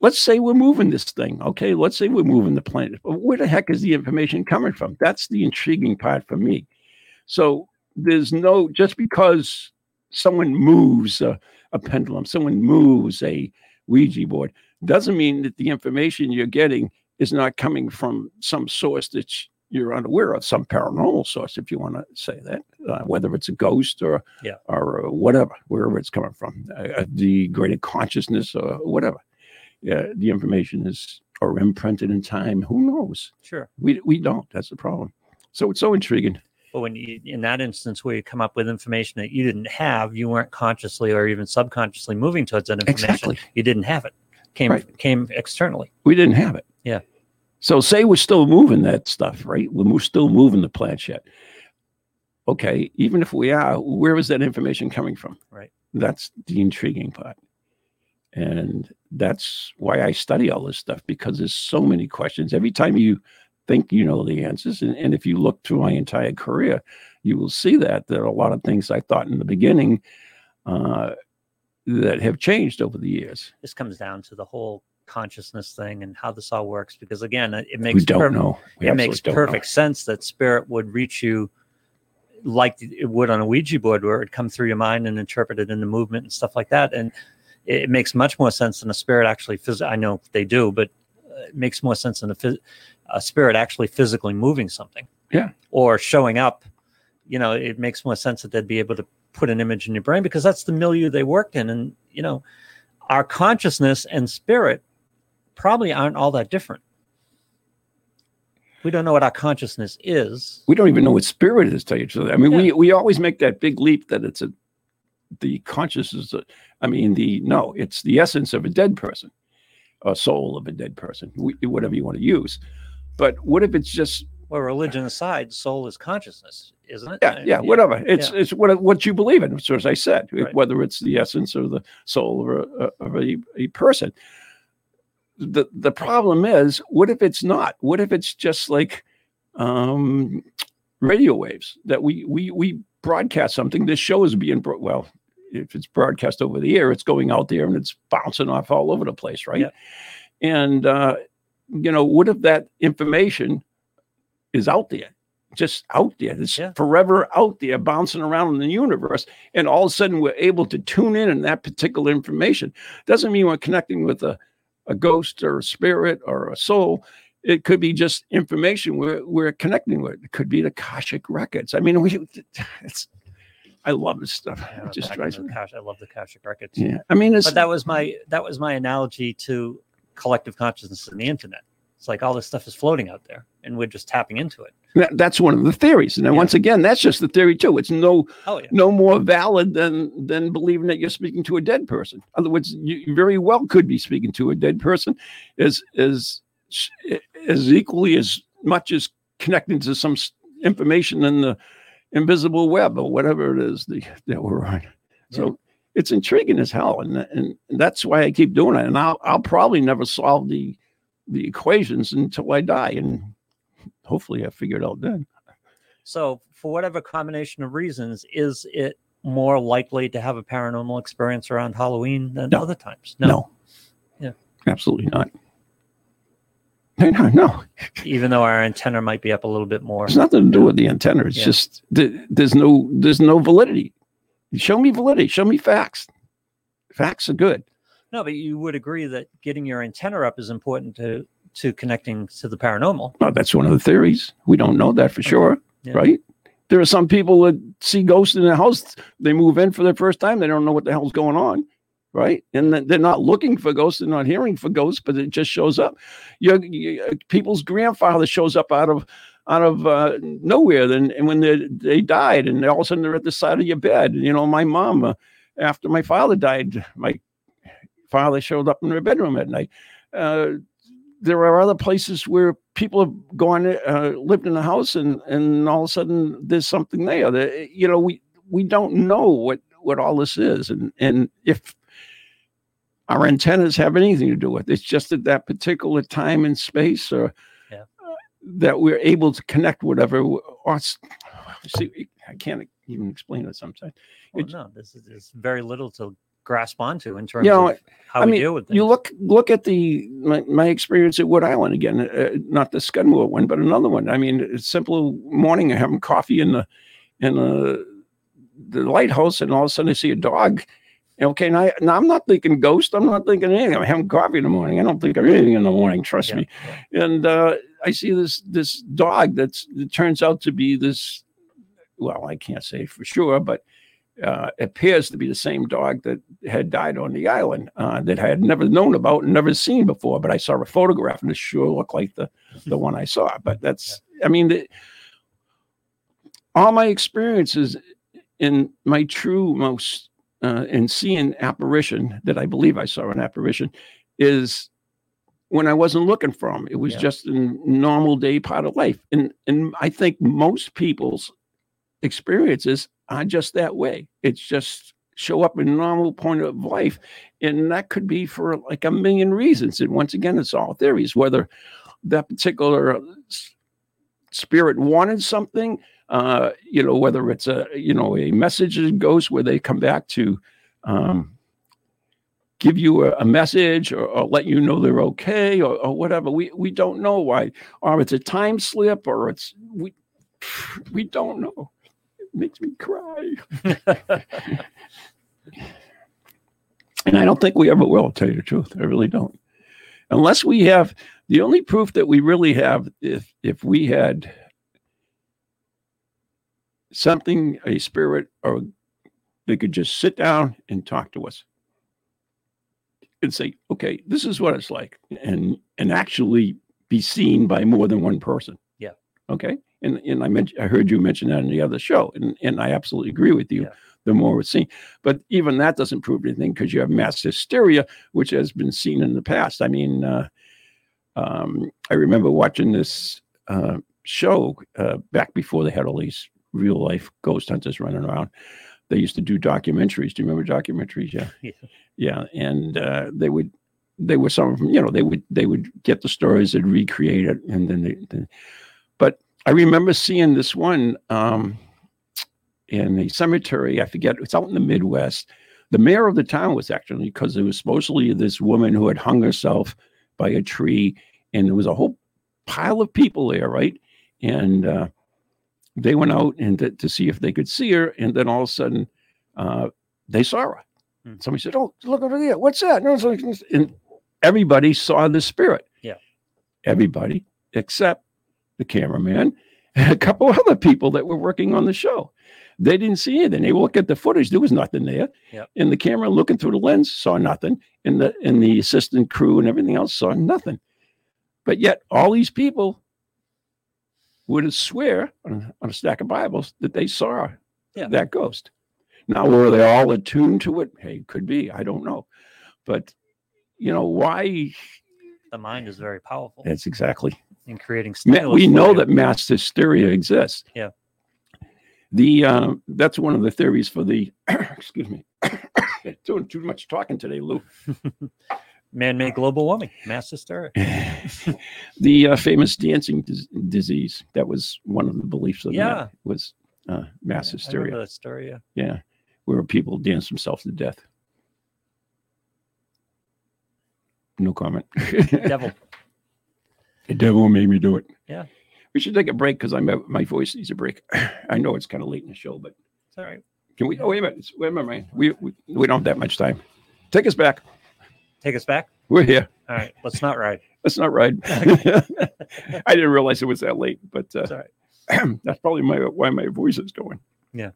let's say we're moving this thing. Okay, let's say we're moving the planet. But where the heck is the information coming from? That's the intriguing part for me. So there's no just because someone moves a, a pendulum, someone moves a Ouija board, doesn't mean that the information you're getting is not coming from some source that you're unaware of, some paranormal source, if you want to say that, uh, whether it's a ghost or Yeah. or uh, whatever, wherever it's coming from, uh, the greater consciousness or whatever. Yeah, the information is or imprinted in time. Who knows? Sure. We we don't. That's the problem. So it's so intriguing. But when you, in that instance where you come up with information that you didn't have, you weren't consciously or even subconsciously moving towards that information. Exactly. You didn't have it. Came Right. came externally. We didn't have it. Yeah. So say we're still moving that stuff, right? We're still moving the planchette. Okay, even if we are, where is that information coming from? Right. That's the intriguing part. And that's why I study all this stuff because there's so many questions. Every time you think you know the answers, and, and if you look through my entire career, you will see that there are a lot of things I thought in the beginning uh, that have changed over the years. This comes down to the whole consciousness thing and how this all works. Because again, it it we makes don't perfect, know. We it makes don't know. perfect sense that spirit would reach you like it would on a Ouija board, where it would come through your mind and interpret it in the movement and stuff like that. And it, it makes much more sense than a spirit actually. Phys- I know they do, but uh, it makes more sense than a, phys- a spirit actually physically moving something. Yeah. Or showing up. You know, it makes more sense that they'd be able to put an image in your brain because that's the milieu they worked in. And you know, our consciousness and spirit probably aren't all that different. We don't know what our consciousness is. we don't even know what spirit is tell you truth. I mean, we we always make that big leap that it's a the consciousness. Of, I mean, the no, it's the essence of a dead person, a soul of a dead person, whatever you want to use. But what if it's just Well, religion aside, soul is consciousness, isn't it? yeah, Uh, yeah, whatever. It's yeah. it's what what you believe in. So as I said, Right. whether it's the essence or the soul of a, of a, a person. The the problem is, what if it's not? What if it's just like um, radio waves that we we we broadcast something. This show is being bro- well, if it's broadcast over the air, it's going out there and it's bouncing off all over the place, right? Yeah. And uh, you know, what if that information is out there, just out there, it's Yeah. forever out there, bouncing around in the universe, and all of a sudden we're able to tune in on that particular information. Doesn't mean we're connecting with a a ghost or a spirit or a soul it could be just information we're, we're connecting with. It could be the Akashic records. I mean, we, it's, I love this stuff. Yeah, it just drives me. Kash- I love the Akashic records. Yeah. I mean, it's, But that was my that was my analogy to collective consciousness and the internet. It's like all this stuff is floating out there, and we're just tapping into it. That, that's one of the theories. And then Yeah. once again, that's just the theory too. It's no Oh yeah, no more valid than than believing that you're speaking to a dead person. In other words, you very well could be speaking to a dead person as as as equally as much as connecting to some information in the invisible web or whatever it is the, that we're on. So it's intriguing as hell, and and that's why I keep doing it. And I'll I'll probably never solve the the equations until I die, and hopefully I figure it out then. So, for whatever combination of reasons, is it more likely to have a paranormal experience around Halloween than No. other times? No. Yeah. Absolutely not. No, no, no. Even though our antenna might be up a little bit more. It's nothing to do with the antenna. It's Yeah. just there's no there's no validity. Show me validity. Show me facts. Facts are good. No, but you would agree that getting your antenna up is important to to connecting to the paranormal. Well, that's one of the theories. We don't know that for sure, Yeah. right? There are some people that see ghosts in the house. They move in for the first time. They don't know what the hell's going on, right? And they're not looking for ghosts. They're not hearing for ghosts, but it just shows up. Your, your people's grandfather shows up out of out of uh, nowhere. Then and when they they died, and all of a sudden they're at the side of your bed. You know, my mom, uh, after my father died, my father showed up in her bedroom at night. Uh, there are other places where people have gone uh, lived in a house and and all of a sudden there's something there that you know we we don't know what what all this is and and if our antennas have anything to do with it it's just at that particular time and space or Yeah. uh, that we're able to connect whatever or see i can't even explain it sometimes Well, It- no, this is there's very little to grasp onto in terms You know, of how I we mean, deal with things. you look look at the my, my experience at Wood Island again, uh, not the Scudmore one, but another one. I mean, it's simple morning, I'm having coffee in the in the the lighthouse, and all of a sudden I see a dog. Okay, now, now I'm not thinking ghost. I'm not thinking anything. I'm having coffee in the morning. I don't think of anything in the morning. Trust Yeah, me. And uh, I see this this dog that's it turns out to be this. Well, I can't say for sure, but uh, appears to be the same dog that had died on the island uh, that I had never known about and never seen before. But I saw a photograph and it sure looked like the the one I saw. But that's, I mean, the, all my experiences in my true most uh, in seeing apparition that I believe I saw an apparition is when I wasn't looking for them. It was Yeah. just a normal day part of life, and and I think most people's experiences are just that way. It's just show up in normal point of life. And that could be for like a million reasons. And once again, it's all theories, whether that particular spirit wanted something, uh, you know, whether it's a, you know, a message goes where they come back to um, give you a, a message or, or let you know they're okay or, or whatever. We, we don't know why, or it's a time slip or it's, we, we don't know. Makes me cry. And I don't think we ever will, tell you the truth. I really don't. Unless we have the only proof that we really have, if if we had something, a spirit, or they could just sit down and talk to us and say, okay, this is what it's like, and and actually be seen by more than one person. Okay. And and I mentioned I heard you mention that in the other show, and and I absolutely agree with you. Yeah. The more it's seen, but even that doesn't prove anything because you have mass hysteria, which has been seen in the past. I mean, uh, um, I remember watching this uh, show uh, back before they had all these real life ghost hunters running around. They used to do documentaries. Do you remember documentaries? Yeah, Yeah. yeah, and uh, they would. They were some of them, you know. They would they would get the stories and recreate it, and then they. Then, but I remember seeing this one. Um, in the cemetery. I forget, it's out in the Midwest. The mayor of the town was actually, because it was supposedly this woman who had hung herself by a tree, and there was a whole pile of people there, right? And uh, they went out and to, to see if they could see her, and then all of a sudden, uh, they saw her. Hmm. Somebody said, "Oh, look over there! What's that?" No, it's like- and everybody saw the spirit. Yeah. everybody except the cameraman and a couple other people that were working on the show. They didn't see anything. They look at the footage. There was nothing there. Yep. And the camera looking through the lens saw nothing. And the and the assistant crew and everything else saw nothing. But yet, all these people would swear on, on a stack of Bibles that they saw Yeah. that ghost. Now, were they all attuned to it? Hey, could be. I don't know. But, you know, why? The mind is very powerful That's exactly. In creating we know that mass hysteria exists. Yeah. The uh, that's one of the theories for the. excuse me. Doing too much talking today, Lou. man-made global warming, mass hysteria. the uh, famous dancing dis- disease. That was one of the beliefs of Yeah. that was uh, mass hysteria. that story. Yeah. Yeah, where people dance themselves to death. No comment. Devil. the devil made me do it. Yeah. We should take a break because I'm my voice needs a break. I know it's kind of late in the show, but It's all right. can we? Oh wait a minute. Wait a minute. We, we we don't have that much time. Take us back. Take us back. We're here. All right. Let's not ride. Let's not ride. I didn't realize it was that late, but uh, that's probably my why my voice is going. Yeah.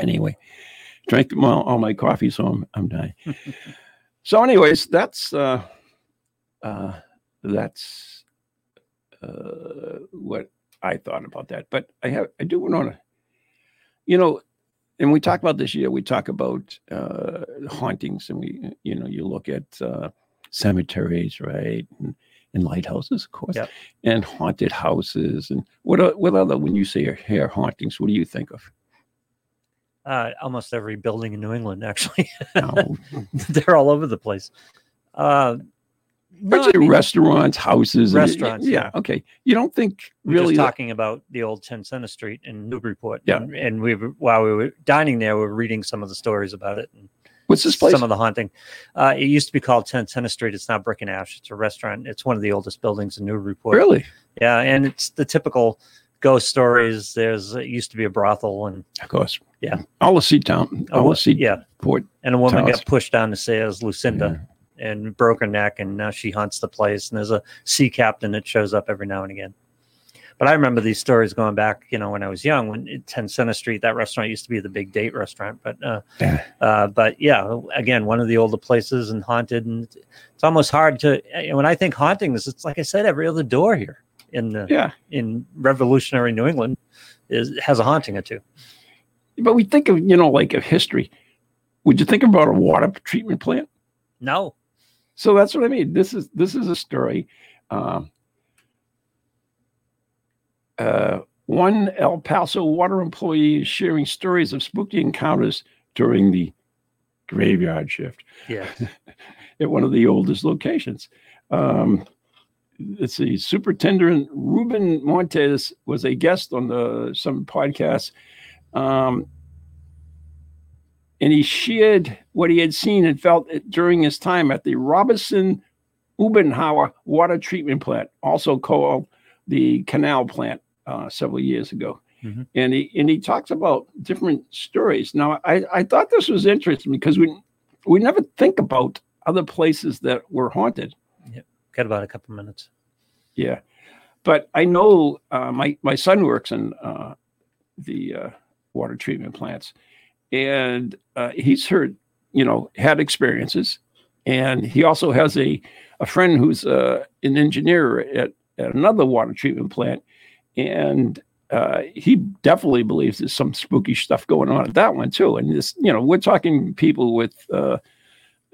Anyway, drank my, all my coffee, so I'm I'm dying. so, anyways, that's uh, uh, that's uh, what I thought about that. But I have I do want to, you know, and we talk about this year. We talk about uh, hauntings, and we you know you look at uh, cemeteries, right, and, and lighthouses, of course, Yep. and haunted houses, and what what other when you say hair hauntings, what do you think of? Uh, almost every building in New England, actually, Now, they're all over the place. Uh, no, I mean, restaurants, houses, and- Restaurants, Yeah, yeah. okay. You don't think we were really? just that- talking about the old 10 Center Street in Newburyport. Yeah. And, and we were, while we were dining there, we were reading some of the stories about it and what's this place? some of the haunting. Uh, it used to be called 10 Center Street. It's now Brick and Ash. It's a restaurant. It's one of the oldest buildings in Newburyport. really? Yeah. And it's the typical ghost stories. There's, it used to be a brothel and, Of course. Yeah. All the seat town. All the seat yeah. port. And a woman Towers. got pushed down the stairs, Lucinda, and broke her neck. And now she haunts the place. And there's a sea captain that shows up every now and again. But I remember these stories going back, you know, when I was young, when at 10 Center Street, that restaurant used to be the big date restaurant. But, uh, Yeah. uh, but yeah, again, one of the older places and haunted. And it's almost hard to, when I think hauntings, it's like I said, every other door here in the, Yeah. in revolutionary New England is has a haunting or two. But we think of, you know, like of history. Would you think about a water treatment plant? No, So that's what I mean. This is this is a story. Um, uh, one El Paso water employee is sharing stories of spooky encounters during the graveyard shift yeah, at one of the oldest locations. Um, let's see, Superintendent Ruben Montes was a guest on the some podcast. um, and he shared what he had seen and felt during his time at the Robertson Umbenhauer water treatment plant, also called the Canal Plant, uh, several years ago. Mhm. And he and he talks about different stories. Now, I, I thought this was interesting because we we never think about other places that were haunted. got about a couple minutes. Yeah, but I know uh, my my son works in uh, the uh, water treatment plants, and uh, he's heard, you know, had experiences, and he also has a a friend who's uh, an engineer at at another water treatment plant, and. Uh, he definitely believes there's some spooky stuff going on at that one too. And this, you know, we're talking people with, uh,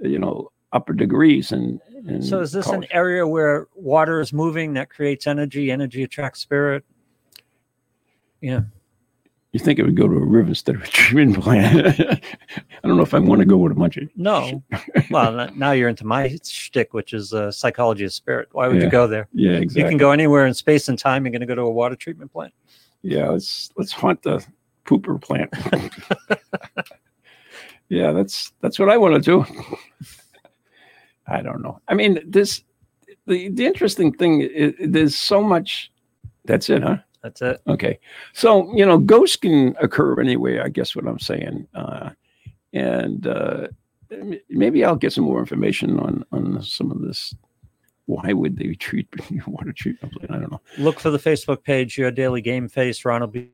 you know, upper degrees and. and So is this an area where water is moving that creates energy? Energy attracts spirit. Yeah, You think it would go to a river instead of a treatment plant? I don't know if I want to go with a bunch of. no. well, now you're into my shtick, which is uh, psychology of spirit. Why would Yeah, you go there? Yeah, exactly. You can go anywhere in space and time. You're going to go to a water treatment plant. yeah, let's let's haunt the pooper plant. yeah, that's that's what I want to do. I don't know. I mean, this the the interesting thing is, there's so much. That's it, huh? That's it. Okay. So, you know, ghosts can occur anyway, I guess what I'm saying. Uh, and uh, maybe I'll get some more information on, on some of this. Why would they treat water treatment? I don't know. Look for the Facebook page, Your Daily Game Face. Ron will be